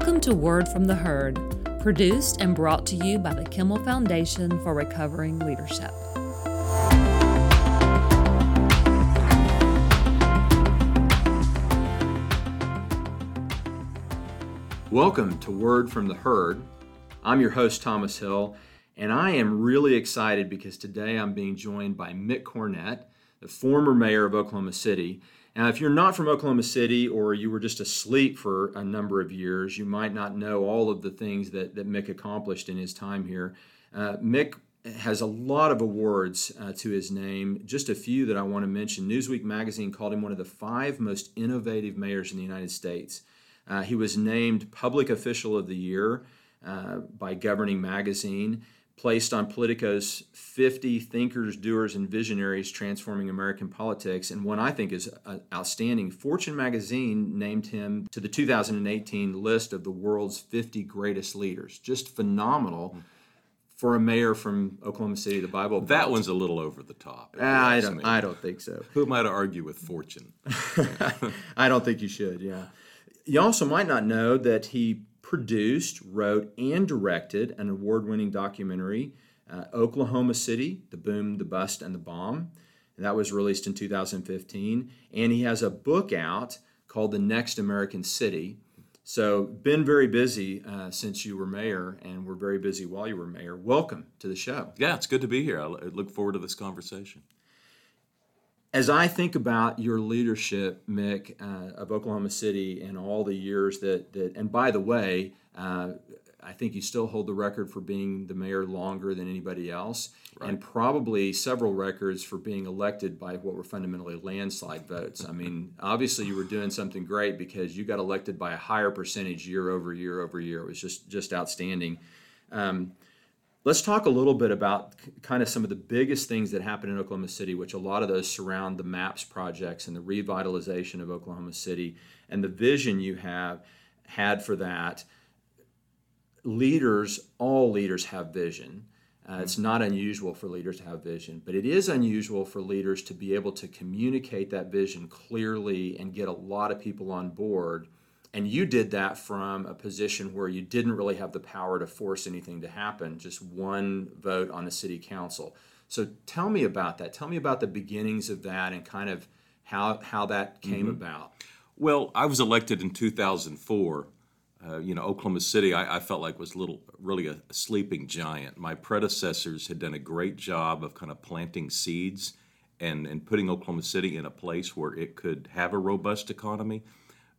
Welcome to Word from the Herd, produced and brought to you by the Kimmel Foundation for Recovering Leadership. Welcome to Word from the Herd. I'm your host, Thomas Hill, and I am really excited because today I'm being joined by Mick Cornett, the former mayor of Oklahoma City. Now, if you're not from Oklahoma City or you were just asleep for a number of years, you might not know all of the things that, that Mick accomplished in his time here. Uh, Mick has a lot of awards uh, to his name. Just a few that I want to mention. Newsweek magazine called him one of the five most innovative mayors in the United States. Uh, he was named Public Official of the Year uh, by Governing Magazine placed on Politico's 50 thinkers, doers, and visionaries transforming American politics. And one I think is uh, outstanding Fortune magazine named him to the 2018 list of the world's 50 greatest leaders. Just phenomenal. For a mayor from Oklahoma City, the Bible. That Belt. one's a little over the top. I don't. I don't think so. Who am I to argue with Fortune? I don't think you should. Yeah. You also might not know that he produced, wrote, and directed an award winning documentary, uh, Oklahoma City The Boom, the Bust, and the Bomb. And that was released in 2015. And he has a book out called The Next American City. So, been very busy uh, since you were mayor, and we're very busy while you were mayor. Welcome to the show. Yeah, it's good to be here. I look forward to this conversation as I think about your leadership, Mick, uh, of Oklahoma City and all the years that, that and by the way, uh, I think you still hold the record for being the mayor longer than anybody else, right. and probably several records for being elected by what were fundamentally landslide votes. I mean, obviously you were doing something great because you got elected by a higher percentage year over year over year. It was just just outstanding. Um, Let's talk a little bit about kind of some of the biggest things that happen in Oklahoma City, which a lot of those surround the MAPS projects and the revitalization of Oklahoma City and the vision you have had for that. Leaders, all leaders have vision. Uh, it's not unusual for leaders to have vision, but it is unusual for leaders to be able to communicate that vision clearly and get a lot of people on board and you did that from a position where you didn't really have the power to force anything to happen, just one vote on the city council. So tell me about that. Tell me about the beginnings of that and kind of how, how that came mm-hmm. about. Well, I was elected in 2004. Uh, you know, Oklahoma City, I, I, felt like was little, really a, a sleeping giant. My predecessors had done a great job of kind of planting seeds and, and putting Oklahoma City in a place where it could have a robust economy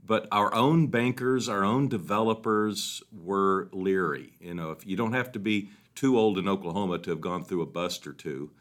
but our own bankers, our own developers were leery. You know, if you don't have to be too old in Oklahoma to have gone through a bust or two,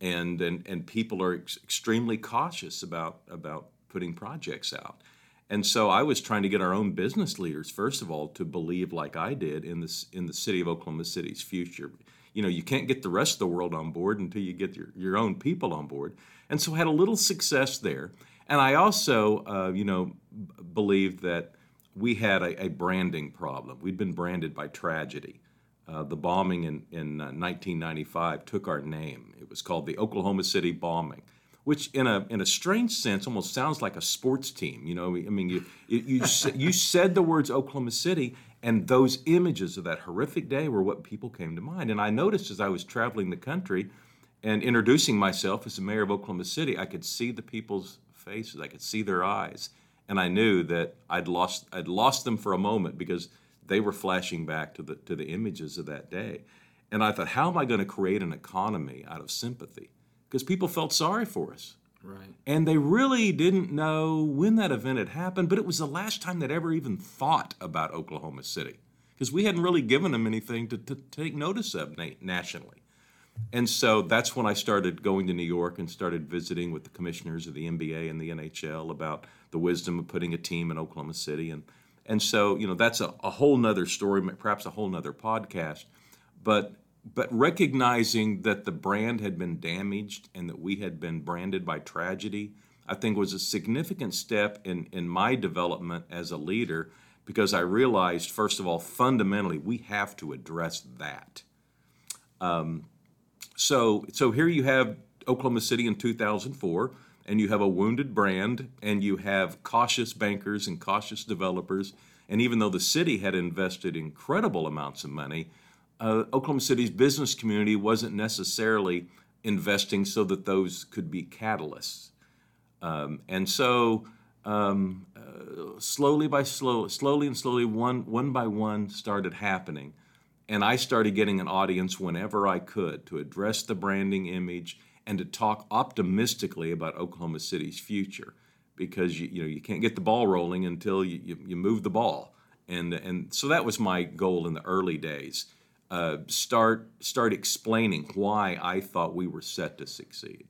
and and, and people are ex- extremely cautious about about putting projects out. And so I was trying to get our own business leaders, first of all, to believe like I did in this in the city of Oklahoma City's future. You know, you can't get the rest of the world on board until you get your, your own people on board. And so I had a little success there. And I also, uh, you know, b- believed that we had a, a, branding problem. We'd been branded by tragedy. Uh, the bombing in, in uh, 1995 took our name. It was called the Oklahoma City bombing, which, in a in a strange sense, almost sounds like a sports team. You know, I mean, you you, you said the words Oklahoma City, and those images of that horrific day were what people came to mind. And I noticed as I was traveling the country and introducing myself as the mayor of Oklahoma City, I could see the people's faces. I could see their eyes, and I knew that I'd lost I'd lost them for a moment because they were flashing back to the to the images of that day. And I thought, how am I going to create an economy out of sympathy? Because people felt sorry for us. Right. And they really didn't know when that event had happened, but it was the last time they'd ever even thought about Oklahoma City because we hadn't really given them anything to, to take notice of na- nationally. And so that's when I started going to New York and started visiting with the commissioners of the NBA and the NHL about the wisdom of putting a team in Oklahoma City. And, and so, you know, that's a, a whole nother story, perhaps a whole nother podcast. But, but recognizing that the brand had been damaged and that we had been branded by tragedy, I think was a significant step in, in my development as a leader because I realized, first of all, fundamentally, we have to address that. Um, so, so here you have Oklahoma City in 2004, and you have a wounded brand, and you have cautious bankers and cautious developers And even though the city had invested incredible amounts of money, uh, Oklahoma City's business community wasn't necessarily investing so that those could be catalysts. Um, and so, um, uh, slowly by slow, slowly and slowly, one one by one, started happening, and I started getting an audience whenever I could to address the branding image and to talk optimistically about Oklahoma City's future, because you you know you can't get the ball rolling until you, you, you move the ball, and and so that was my goal in the early days. Uh, start start explaining why I thought we were set to succeed.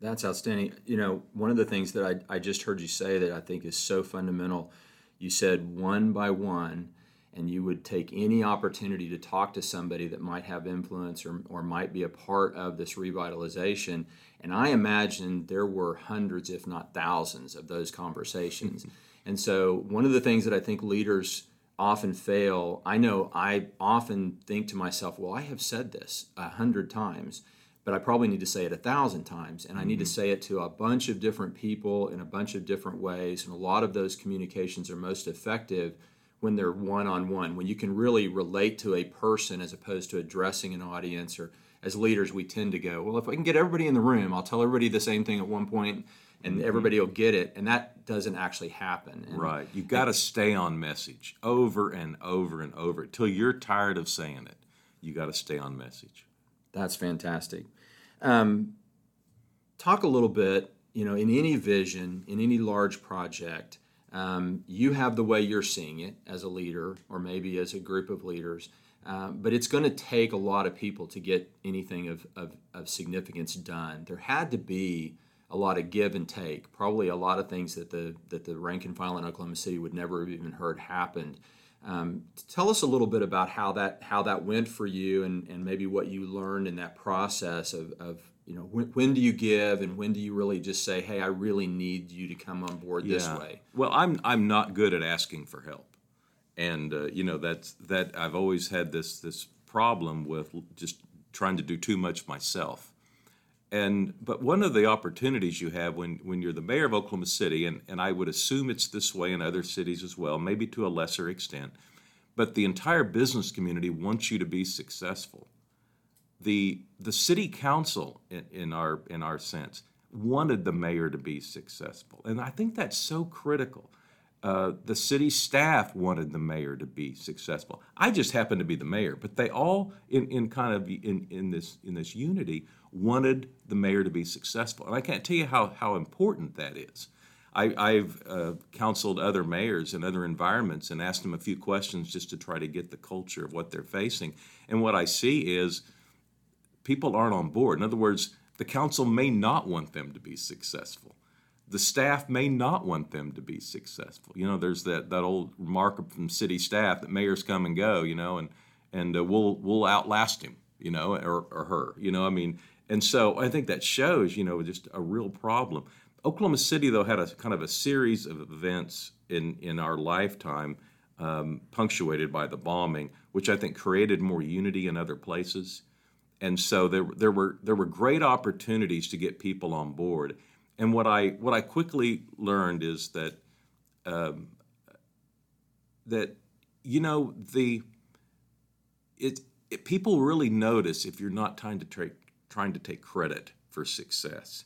That's outstanding. You know, one of the things that I, I just heard you say that I think is so fundamental, you said one by one, and you would take any opportunity to talk to somebody that might have influence or, or might be a part of this revitalization. And I imagine there were hundreds, if not thousands, of those conversations. and so, one of the things that I think leaders often fail, I know I often think to myself, well, I have said this a hundred times but I probably need to say it a thousand times. And I need to mm-hmm. say it to a bunch of different people in a bunch of different ways. And a lot of those communications are most effective when they're one on one, when you can really relate to a person as opposed to addressing an audience. Or as leaders, we tend to go, well, if I can get everybody in the room, I'll tell everybody the same thing at one point and mm-hmm. everybody will get it. And that doesn't actually happen. And, right. You've got to stay on message over and over and over until you're tired of saying it. You got to stay on message. That's fantastic. Um, talk a little bit, you know, in any vision, in any large project, um, you have the way you're seeing it as a leader or maybe as a group of leaders. Um, but it's going to take a lot of people to get anything of, of, of, significance done. There had to be a lot of give and take, probably a lot of things that the that the rank and file in Oklahoma City would never have even heard happened. Um, tell us a little bit about how that how that went for you, and, and maybe what you learned in that process of, of you know when, when, do you give and when do you really just say, hey, I really need you to come on board yeah. this way. Well, I'm I'm not good at asking for help, and uh, you know that's that I've always had this this problem with just trying to do too much myself. And but one of the opportunities you have when, when you're the mayor of Oklahoma City, and, and I would assume it's this way in other cities as well, maybe to a lesser extent, but the entire business community wants you to be successful. The the city council in, in our in our sense wanted the mayor to be successful. And I think that's so critical. Uh, the city staff wanted the mayor to be successful. I just happened to be the mayor, but they all, in, in kind of in, in this in this unity, wanted the mayor to be successful. And I can't tell you how, how important that is. I, have uh, counseled other mayors in other environments and asked them a few questions just to try to get the culture of what they're facing. And what I see is people aren't on board. In other words, the council may not want them to be successful. The staff may not want them to be successful. You know, there's that, that old remark from city staff that mayors come and go, you know, and, and uh, we'll, we'll outlast him, you know, or, or her. You know, I mean, and so I think that shows, you know, just a real problem. Oklahoma City, though, had a kind of a series of events in, in our lifetime, um, punctuated by the bombing, which I think created more unity in other places. And so there, there were there were great opportunities to get people on board. And what I what I quickly learned is that um, that you know the it, it, people really notice if you're not trying to take trying to take credit for success.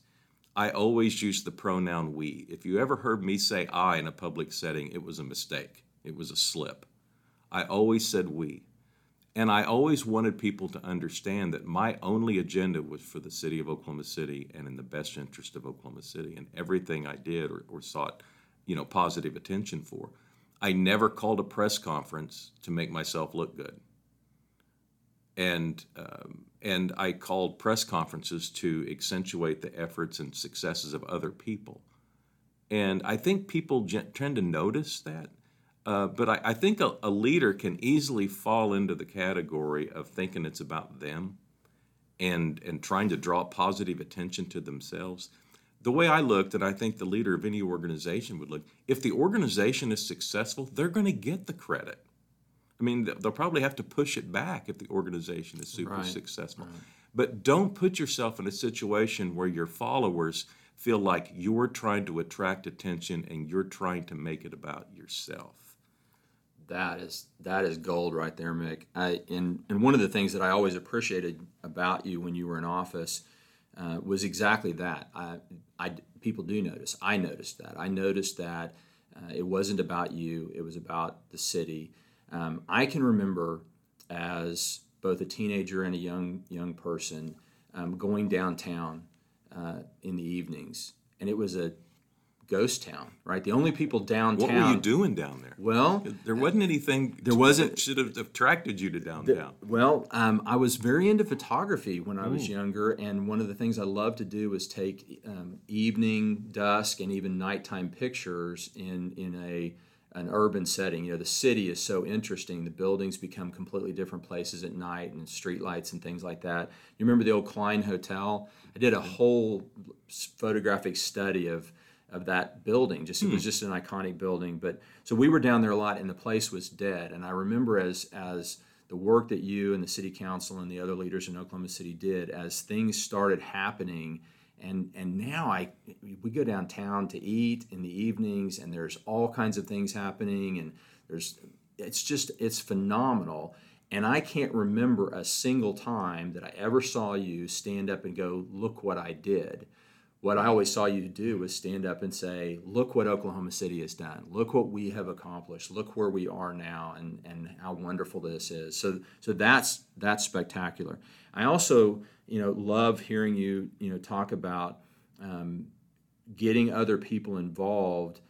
I always use the pronoun we. If you ever heard me say I in a public setting, it was a mistake, it was a slip. I always said we. And I always wanted people to understand that my only agenda was for the city of Oklahoma City and in the best interest of Oklahoma City. And everything I did or, or sought, you know, positive attention for. I never called a press conference to make myself look good and um, and I called press conferences to accentuate the efforts and successes of other people. And I think people tend to notice that. Uh, but I, I think a, a, leader can easily fall into the category of thinking it's about them and, and trying to draw positive attention to themselves. The way I looked, and I think the leader of any organization would look, if the organization is successful, they're going to get the credit. I mean, they'll probably have to push it back if the organization is super right. successful. Right. But don't put yourself in a situation where your followers feel like you're trying to attract attention and you're trying to make it about yourself. That is that is gold right there, Mick. I, and and one of the things that I always appreciated about you when you were in office uh, was exactly that. I, I people do notice. I noticed that. I noticed that uh, it wasn't about you. It was about the city. Um, I can remember as both a teenager and a young young person um, going downtown uh, in the evenings, and it was a ghost town, right? The only people downtown. What were you doing down there? Well, there wasn't anything. There wasn't that should have attracted you to downtown. The, well, um, I was very into photography when I was Ooh. younger, and one of the things I loved to do was take um, evening, dusk, and even nighttime pictures in in a an urban setting. You know, the city is so interesting. The buildings become completely different places at night, and streetlights and things like that. You remember the old Klein Hotel? I did a whole photographic study of of that building. Just it was hmm. just an iconic building. But so we were down there a lot, and the place was dead. And I remember as as the work that you and the city council and the other leaders in Oklahoma City did, as things started happening. And, and now I we go downtown to eat in the evenings and there's all kinds of things happening and there's it's just it's phenomenal and I can't remember a single time that I ever saw you stand up and go, look what I did what I always saw you do was stand up and say, Look what Oklahoma City has done. Look what we have accomplished. Look where we are now and, and how wonderful this is. So so that's that's spectacular. I also, you know, love hearing you, you know, talk about um, getting other people involved.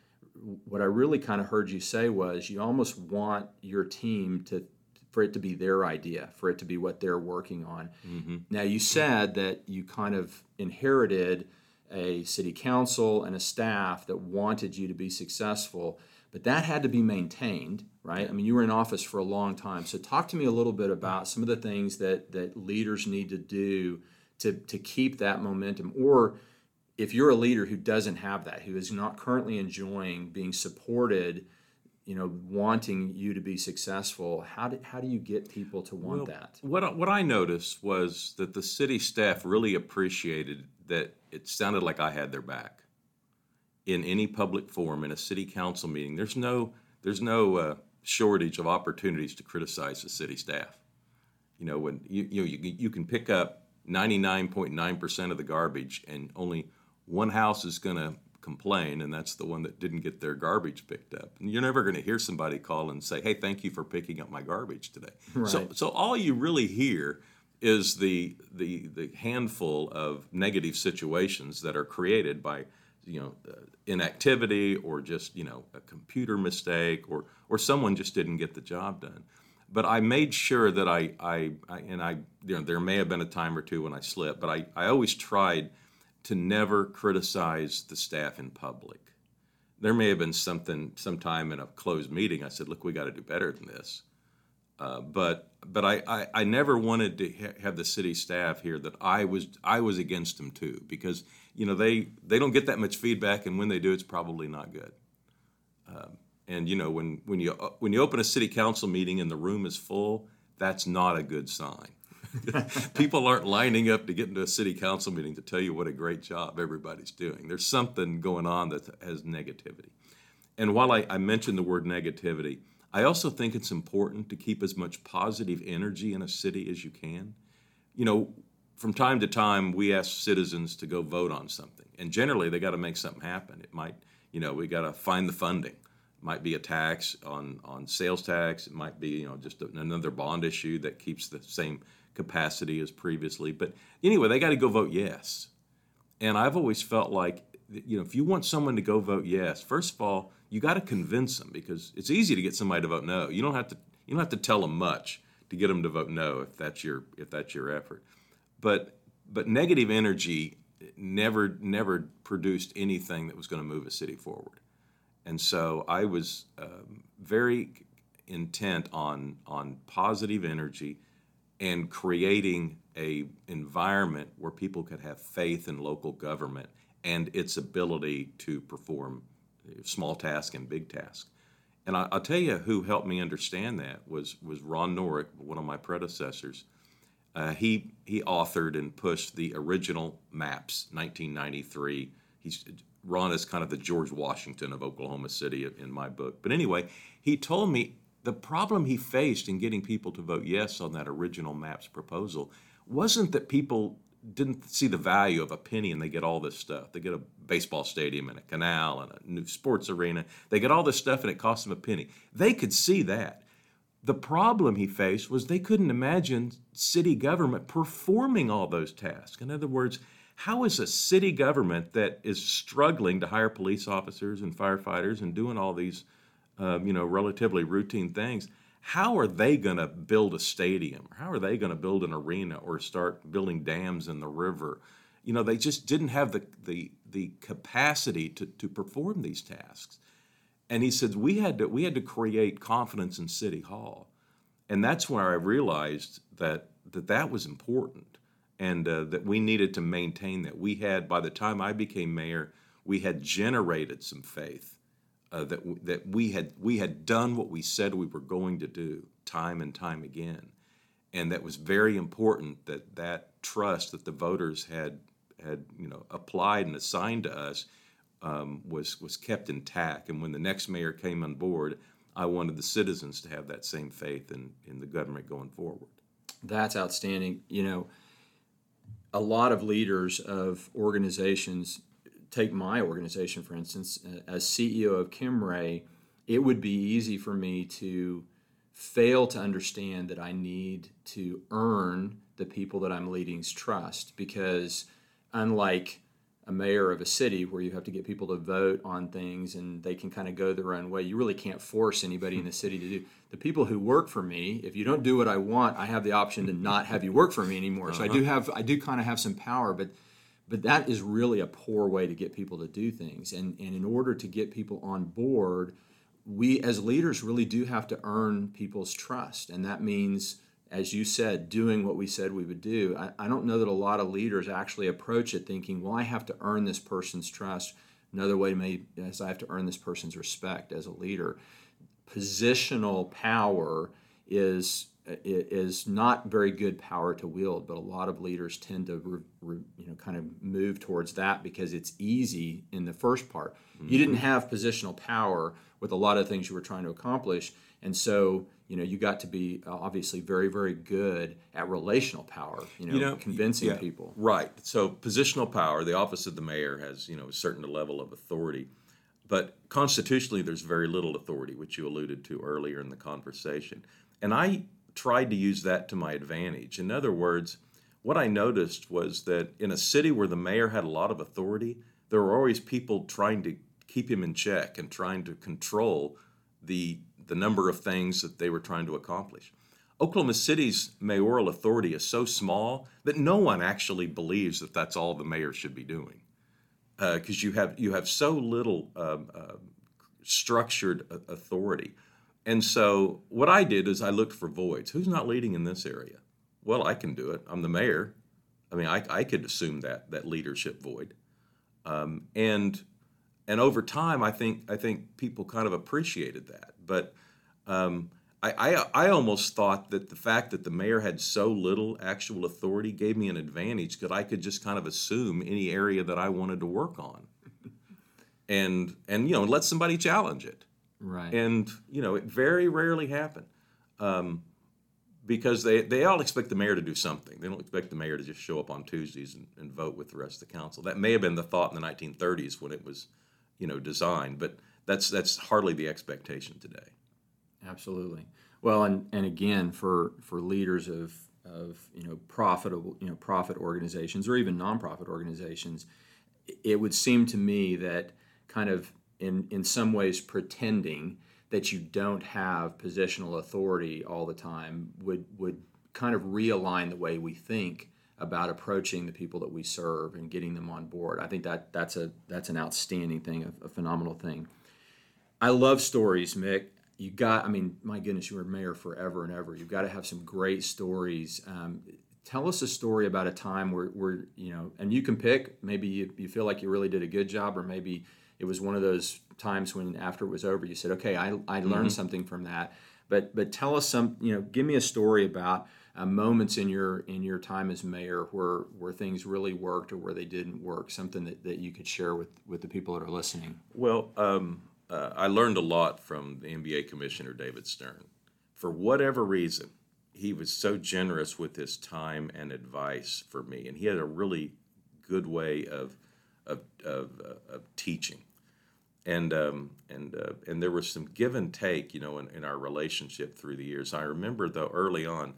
What I really kind of heard you say was you almost want your team to for it to be their idea, for it to be what they're working on. Mm-hmm. Now you said that you kind of inherited a city council and a staff that wanted you to be successful, but that had to be maintained, right? I mean, you were in office for a long time. So talk to me a little bit about some of the things that that leaders need to do to to keep that momentum or if you're a leader who doesn't have that, who is not currently enjoying being supported, you know, wanting you to be successful, how do, how do you get people to want well, that? What, what I noticed was that the city staff really appreciated that it sounded like I had their back. In any public forum, in a city council meeting, there's no there's no uh, shortage of opportunities to criticize the city staff. You know, when you you know, you, you can pick up 99.9% of the garbage, and only one house is going to complain, and that's the one that didn't get their garbage picked up. And you're never going to hear somebody call and say, "Hey, thank you for picking up my garbage today." Right. So, so all you really hear is the the the handful of negative situations that are created by you know uh, inactivity or just you know a computer mistake or or someone just didn't get the job done. But I made sure that I, I, I and I you know there may have been a time or two when I slipped but I, I always tried to never criticize the staff in public. There may have been something sometime in a closed meeting I said look we got to do better than this uh, but but I, I, I, never wanted to ha- have the city staff here that I was I was against them too because you know they they don't get that much feedback and when they do it's probably not good. Um, and you know when when you uh, when you open a city council meeting and the room is full, that's not a good sign. People aren't lining up to get into a city council meeting to tell you what a great job everybody's doing. There's something going on that has negativity. And while I, I mentioned the word negativity, I also think it's important to keep as much positive energy in a city as you can. You know, from time to time, we ask citizens to go vote on something, and generally they got to make something happen. It might, you know, we got to find the funding. It might be a tax on on sales tax. It might be, you know, just another bond issue that keeps the same capacity as previously. But anyway, they got to go vote yes. And I've always felt like, you know, if you want someone to go vote yes, first of all, you got to convince them because it's easy to get somebody to vote no. You don't have to you don't have to tell them much to get them to vote no if that's your if that's your effort. But but negative energy never never produced anything that was going to move a city forward. And so I was um, very intent on on positive energy and creating a environment where people could have faith in local government and its ability to perform small task and big task. And I, will tell you who helped me understand that was was Ron Norick, one of my predecessors. Uh, he he authored and pushed the original MAPS, 1993. He's Ron is kind of the George Washington of Oklahoma City in my book. But anyway, he told me the problem he faced in getting people to vote yes on that original MAPS proposal wasn't that people didn't see the value of a penny and they get all this stuff. They get a baseball stadium and a canal and a new sports arena. They get all this stuff and it costs them a penny. They could see that. The problem he faced was they couldn't imagine city government performing all those tasks. In other words, how is a city government that is struggling to hire police officers and firefighters and doing all these, um, you know, relatively routine things? How are they going to build a stadium? How are they going to build an arena or start building dams in the river? You know, they just didn't have the the the capacity to to perform these tasks. And he said we had to we had to create confidence in City Hall, and that's where I realized that that that was important, and uh, that we needed to maintain that. We had by the time I became mayor, we had generated some faith uh, that w- that we had we had done what we said we were going to do time and time again, and that was very important that that trust that the voters had had you know applied and assigned to us um, was was kept intact. And when the next mayor came on board, I wanted the citizens to have that same faith in in the government going forward. That's outstanding. You know, a lot of leaders of organizations take my organization for instance uh, as ceo of kimray it would be easy for me to fail to understand that i need to earn the people that i'm leading's trust because unlike a mayor of a city where you have to get people to vote on things and they can kind of go their own way. You really can't force anybody in the city to do. The people who work for me, if you don't do what I want, I have the option to not have you work for me anymore. So I uh-huh. do have I do kind of have some power, but but that is really a poor way to get people to do things. And and in order to get people on board, we as leaders really do have to earn people's trust. And that means as you said, doing what we said we would do. I, I, don't know that a lot of leaders actually approach it thinking, well, I have to earn this person's trust. Another way may is I have to earn this person's respect as a leader. Positional power is is not very good power to wield, but a lot of leaders tend to re, re, you know kind of move towards that because it's easy in the first part. Mm-hmm. You didn't have positional power with a lot of things you were trying to accomplish, and so you know you got to be uh, obviously very very good at relational power you know, you know convincing yeah, people right so positional power the office of the mayor has you know a certain level of authority but constitutionally there's very little authority which you alluded to earlier in the conversation and i tried to use that to my advantage in other words what i noticed was that in a city where the mayor had a lot of authority there were always people trying to keep him in check and trying to control the the number of things that they were trying to accomplish. Oklahoma City's mayoral authority is so small that no one actually believes that that's all the mayor should be doing, because uh, you have you have so little um, uh, structured authority. And so what I did is I looked for voids. Who's not leading in this area? Well, I can do it. I'm the mayor. I mean, I, I could assume that that leadership void. Um, and and over time, I think I think people kind of appreciated that. But um, I, I, I almost thought that the fact that the mayor had so little actual authority gave me an advantage because I could just kind of assume any area that I wanted to work on, and and you know let somebody challenge it. Right. And you know it very rarely happened. Um, because they, they all expect the mayor to do something. They don't expect the mayor to just show up on Tuesdays and, and vote with the rest of the council. That may have been the thought in the 1930s when it was, you know, designed. But that's that's hardly the expectation today. Absolutely. Well, and, and again, for for leaders of of you know profitable you know profit organizations or even nonprofit organizations, it would seem to me that kind of in in some ways pretending that you don't have positional authority all the time would would kind of realign the way we think about approaching the people that we serve and getting them on board. I think that that's a that's an outstanding thing, a, a phenomenal thing. I love stories, Mick. You got, I mean, my goodness, you were mayor forever and ever. You've got to have some great stories. Um, tell us a story about a time where, where, you know, and you can pick, maybe you, you feel like you really did a good job, or maybe it was one of those times when after it was over, you said, okay, I, I learned mm-hmm. something from that. But, but tell us some, you know, give me a story about uh, moments in your in your time as mayor where where things really worked or where they didn't work something that, that you could share with with the people that are listening well um, uh, I learned a lot from the NBA Commissioner David Stern. For whatever reason, he was so generous with his time and advice for me, and he had a really good way of of, of, uh, of teaching. And um, and uh, and there was some give and take, you know, in, in our relationship through the years. I remember though early on,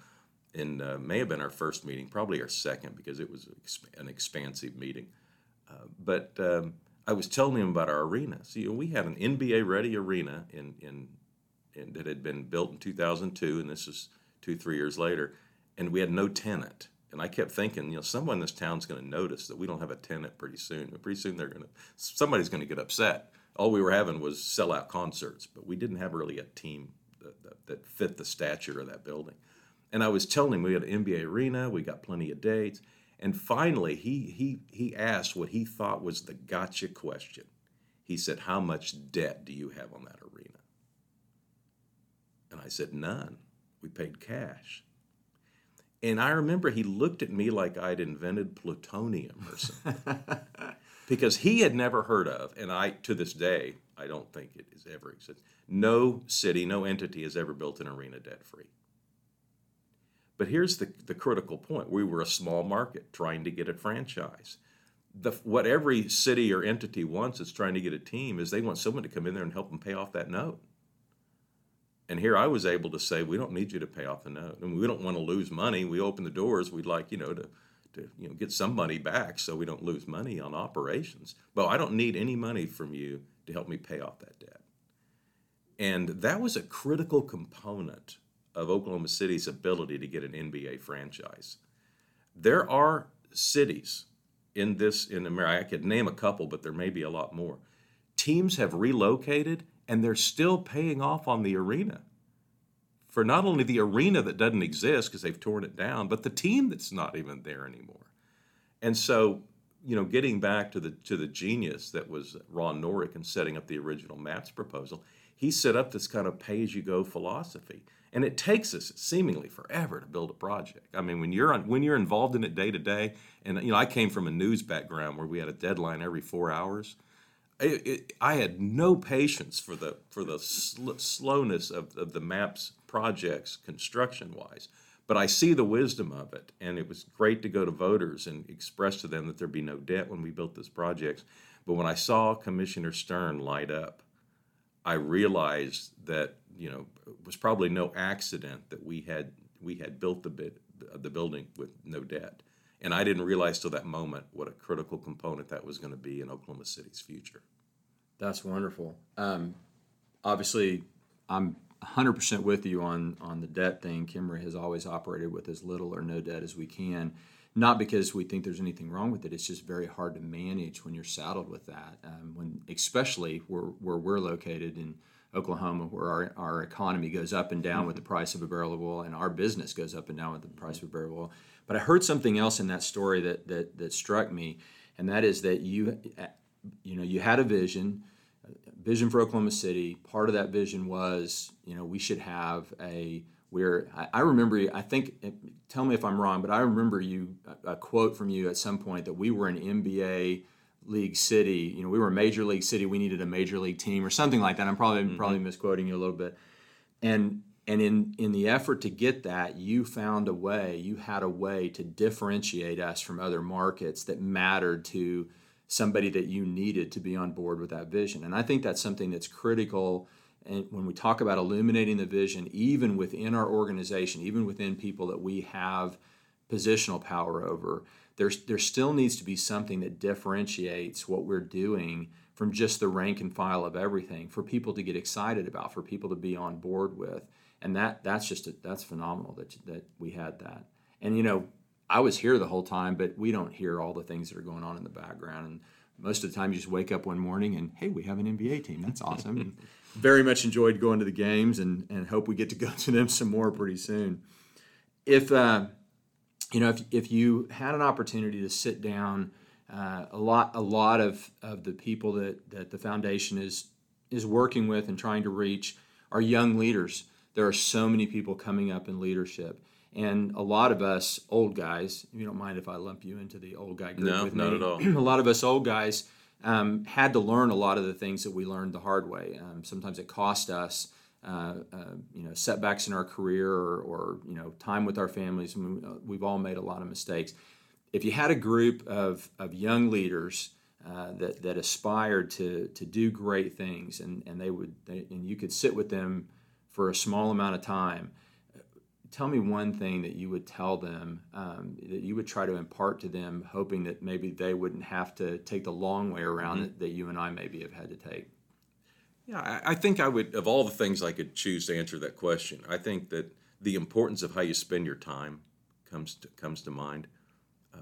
in uh, may have been our first meeting, probably our second because it was an expansive meeting. Uh, but um, I was telling him about our arena. See, we had an NBA ready arena in, in, in that had been built in 2002, and this is two three years later, and we had no tenant. And I kept thinking, you know, someone in this town's going to notice that we don't have a tenant pretty soon. But pretty soon they're going to, somebody's going to get upset. All we were having was sellout concerts, but we didn't have really a team that, that, that fit the stature of that building. And I was telling him we had an NBA arena, we got plenty of dates. And finally, he, he, he asked what he thought was the gotcha question. He said, How much debt do you have on that arena? And I said, None. We paid cash. And I remember he looked at me like I'd invented plutonium or something. because he had never heard of, and I, to this day, I don't think it has ever existed. No city, no entity has ever built an arena debt free. But here's the, the critical point we were a small market trying to get a franchise. The, what every city or entity wants is trying to get a team is they want someone to come in there and help them pay off that note. And here I was able to say, we don't need you to pay off the note. I mean, we don't want to lose money. We open the doors. We'd like, you know, to, to you know, get some money back so we don't lose money on operations. But I don't need any money from you to help me pay off that debt. And that was a critical component of Oklahoma City's ability to get an NBA franchise. There are cities in this in America. I could name a couple, but there may be a lot more. Teams have relocated and they're still paying off on the arena. For not only the arena that doesn't exist because they've torn it down, but the team that's not even there anymore. And so, you know, getting back to the to the genius that was Ron Norick in setting up the original MAPS proposal, he set up this kind of pay-as-you-go philosophy and it takes us seemingly forever to build a project. I mean, when you're on, when you're involved in it day to day, and you know, I came from a news background where we had a deadline every four hours. It, it, I had no patience for the for the sl- slowness of, of the MAPS projects construction wise, but I see the wisdom of it, and it was great to go to voters and express to them that there'd be no debt when we built this project. But when I saw Commissioner Stern light up, I realized that you know, it was probably no accident that we had we had built the bit the building with no debt. And I didn't realize till that moment what a critical component that was going to be in Oklahoma City's future. That's wonderful. Um, obviously, I'm 100% with you on on the debt thing. Kimray has always operated with as little or no debt as we can. Not because we think there's anything wrong with it. It's just very hard to manage when you're saddled with that. Um, when especially where where we're located in Oklahoma, where our, our economy goes up and down mm-hmm. with the price of a barrel of oil, and our business goes up and down with the price of a barrel of oil. But I heard something else in that story that that, that struck me, and that is that you, you know, you had a vision, vision for Oklahoma City. Part of that vision was, you know, we should have a where I, I remember, I think, tell me if I'm wrong, but I remember you a quote from you at some point that we were an NBA league city. You know, we were a major league city. We needed a major league team or something like that. I'm probably mm-hmm. probably misquoting you a little bit. And and in in the effort to get that, you found a way. You had a way to differentiate us from other markets that mattered to somebody that you needed to be on board with that vision. And I think that's something that's critical. And when we talk about illuminating the vision, even within our organization, even within people that we have positional power over, there's there still needs to be something that differentiates what we're doing from just the rank and file of everything for people to get excited about, for people to be on board with, and that that's just a, that's phenomenal that that we had that. And you know, I was here the whole time, but we don't hear all the things that are going on in the background. And most of the time, you just wake up one morning and hey, we have an NBA team. That's awesome. very much enjoyed going to the games and and hope we get to go to them some more pretty soon. If uh, you know, if, if you had an opportunity to sit down, uh, a lot a lot of, of the people that, that the foundation is is working with and trying to reach are young leaders. There are so many people coming up in leadership, and a lot of us old guys. You don't mind if I lump you into the old guy group? No, with not me. at all. a lot of us old guys um, had to learn a lot of the things that we learned the hard way. Um, sometimes it cost us. Uh, uh, you know, setbacks in our career or, or, you know, time with our families. I mean, uh, we've all made a lot of mistakes. If you had a group of, of young leaders uh, that, that aspired to, to do great things and, and they would they, and you could sit with them for a small amount of time tell me one thing that you would tell them um, that you would try to impart to them hoping that maybe they wouldn't have to take the long way around mm-hmm. it that you and i maybe have had to take. Yeah I, I think i would of all the things i could choose to answer that question i think that the importance of how you spend your time comes to, comes to mind.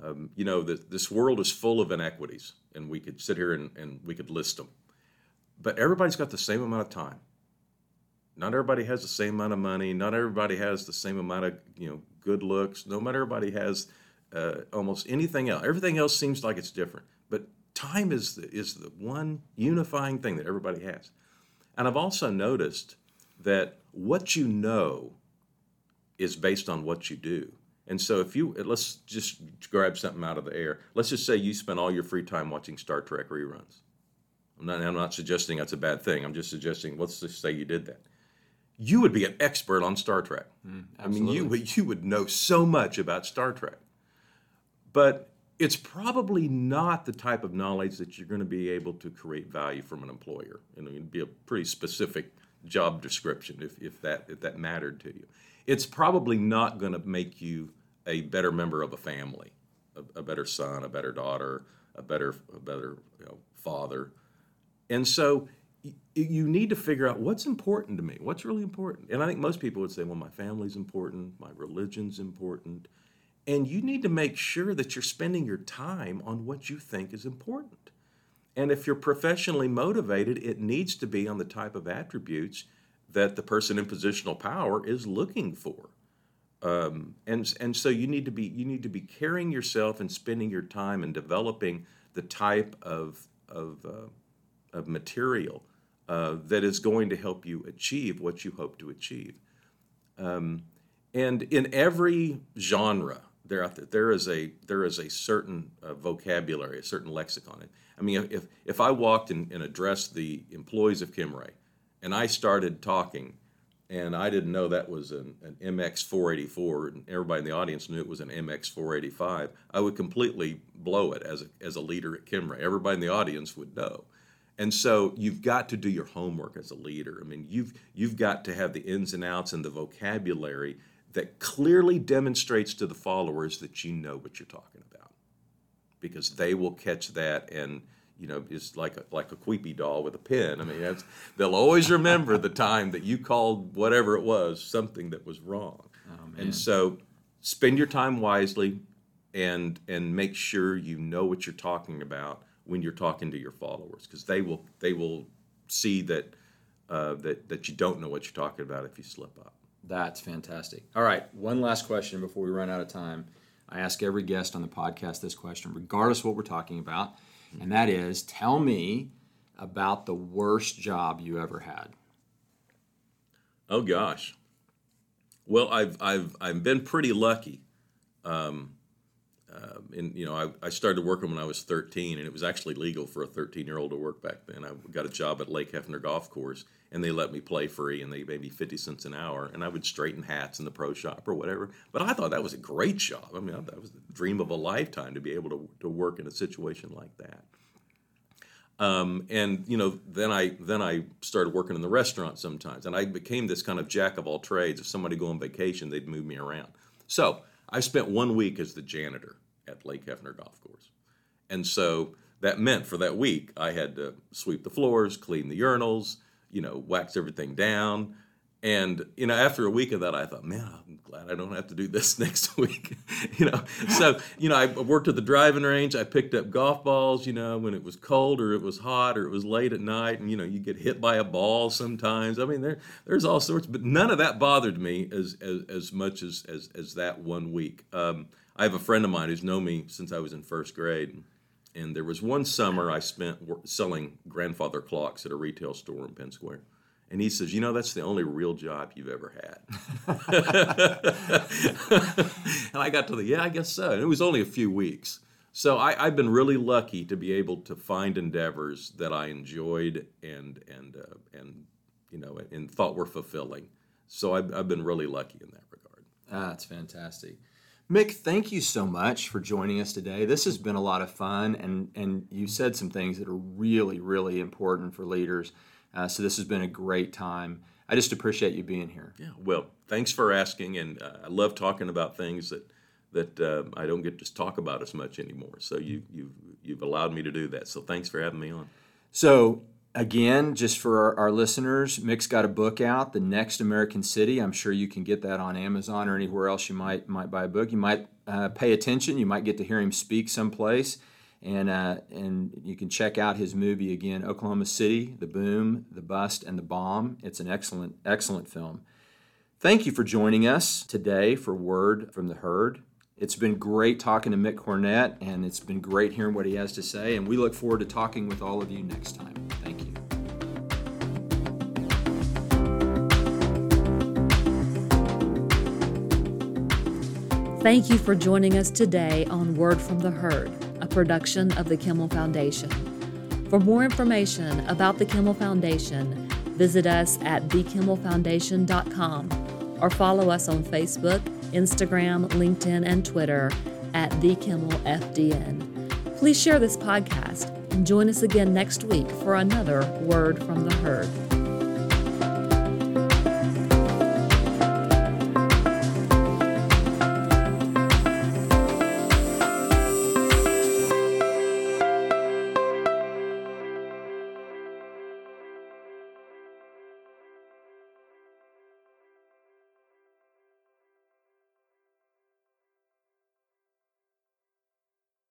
Um, you know that this world is full of inequities and we could sit here and, and we could list them but everybody's got the same amount of time not everybody has the same amount of money. Not everybody has the same amount of you know good looks. No matter everybody has uh, almost anything else. Everything else seems like it's different. But time is the, is the one unifying thing that everybody has. And I've also noticed that what you know is based on what you do. And so if you let's just grab something out of the air. Let's just say you spend all your free time watching Star Trek reruns. I'm not, I'm not suggesting that's a bad thing. I'm just suggesting let's just say you did that you would be an expert on Star Trek. Mm, I mean, you would you would know so much about Star Trek. But it's probably not the type of knowledge that you're going to be able to create value from an employer. You know, it'd be a pretty specific job description if, if that if that mattered to you. It's probably not going to make you a better member of a family, a, a better son, a better daughter, a better a better you know, father. And so you need to figure out what's important to me, what's really important. And I think most people would say, well, my family's important, my religion's important. And you need to make sure that you're spending your time on what you think is important. And if you're professionally motivated, it needs to be on the type of attributes that the person in positional power is looking for. Um, and and so you need to be you need to be carrying yourself and spending your time and developing the type of of, uh, of material uh, that is going to help you achieve what you hope to achieve. Um, and in every genre, there, there is a there is a certain uh, vocabulary, a certain lexicon. I mean, if if I walked and, and addressed the employees of Kimray, and I started talking, and I didn't know that was an, an MX 484, and everybody in the audience knew it was an MX 485, I would completely blow it as a, as a leader at Kimray. Everybody in the audience would know. And so you've got to do your homework as a leader. I mean, you've you've got to have the ins and outs and the vocabulary that clearly demonstrates to the followers that you know what you're talking about, because they will catch that and you know it's like a, like a kewpie doll with a pin. I mean, they'll always remember the time that you called whatever it was something that was wrong. Oh, and so spend your time wisely and and make sure you know what you're talking about when you're talking to your followers because they will they will see that uh, that that you don't know what you're talking about if you slip up. That's fantastic. All right, one last question before we run out of time. I ask every guest on the podcast this question, regardless of what we're talking about, and that is, tell me about the worst job you ever had. Oh gosh. Well, I've I've I've been pretty lucky. Um, uh, and you know, I, I started working when I was 13, and it was actually legal for a 13 year old to work back then. I got a job at Lake Hefner Golf Course, and they let me play free, and they gave me 50 cents an hour, and I would straighten hats in the pro shop or whatever. But I thought that was a great job. I mean, that was the dream of a lifetime to be able to, to work in a situation like that. Um, and you know, then I then I started working in the restaurant sometimes, and I became this kind of jack of all trades. If somebody go on vacation, they'd move me around. So I spent one week as the janitor at Lake Hefner Golf Course. And so that meant for that week, I had to sweep the floors, clean the urinals, you know, wax everything down. And, you know, after a week of that, I thought, man, I'm glad I don't have to do this next week. you know, so, you know, I worked at the driving range. I picked up golf balls, you know, when it was cold or it was hot or it was late at night. And, you know, you get hit by a ball sometimes. I mean, there, there's all sorts, but none of that bothered me as, as, as much as, as, as that one week. Um, I have a friend of mine who's known me since I was in first grade. And there was one summer I spent selling grandfather clocks at a retail store in Penn Square. And he says, You know, that's the only real job you've ever had. and I got to the, Yeah, I guess so. And it was only a few weeks. So I, have been really lucky to be able to find endeavors that I enjoyed and and uh, and you know and thought were fulfilling. So I've, I've been really lucky in that regard. Ah, that's fantastic. Mick, thank you so much for joining us today. This has been a lot of fun, and and you said some things that are really, really important for leaders. Uh, so this has been a great time. I just appreciate you being here. Yeah, well, thanks for asking, and uh, I love talking about things that that uh, I don't get to talk about as much anymore. So you you've you've allowed me to do that. So thanks for having me on. So again, just for our, listeners, Mick's got a book out, The Next American City. I'm sure you can get that on Amazon or anywhere else you might might buy a book. You might uh, pay attention. You might get to hear him speak someplace, and uh, and you can check out his movie again, Oklahoma City: The Boom, the Bust, and the Bomb. It's an excellent excellent film. Thank you for joining us today for Word from the Herd. It's been great talking to Mick Cornett, and it's been great hearing what he has to say. And we look forward to talking with all of you next time. Thank you for joining us today on Word from the Herd, a production of the Kimray Foundation. For more information about the Kimray Foundation, visit us at thekimrayfoundation.com or follow us on Facebook Instagram, LinkedIn, and Twitter at The Kimray FDN. Please share this podcast and join us again next week for another Word from the Herd.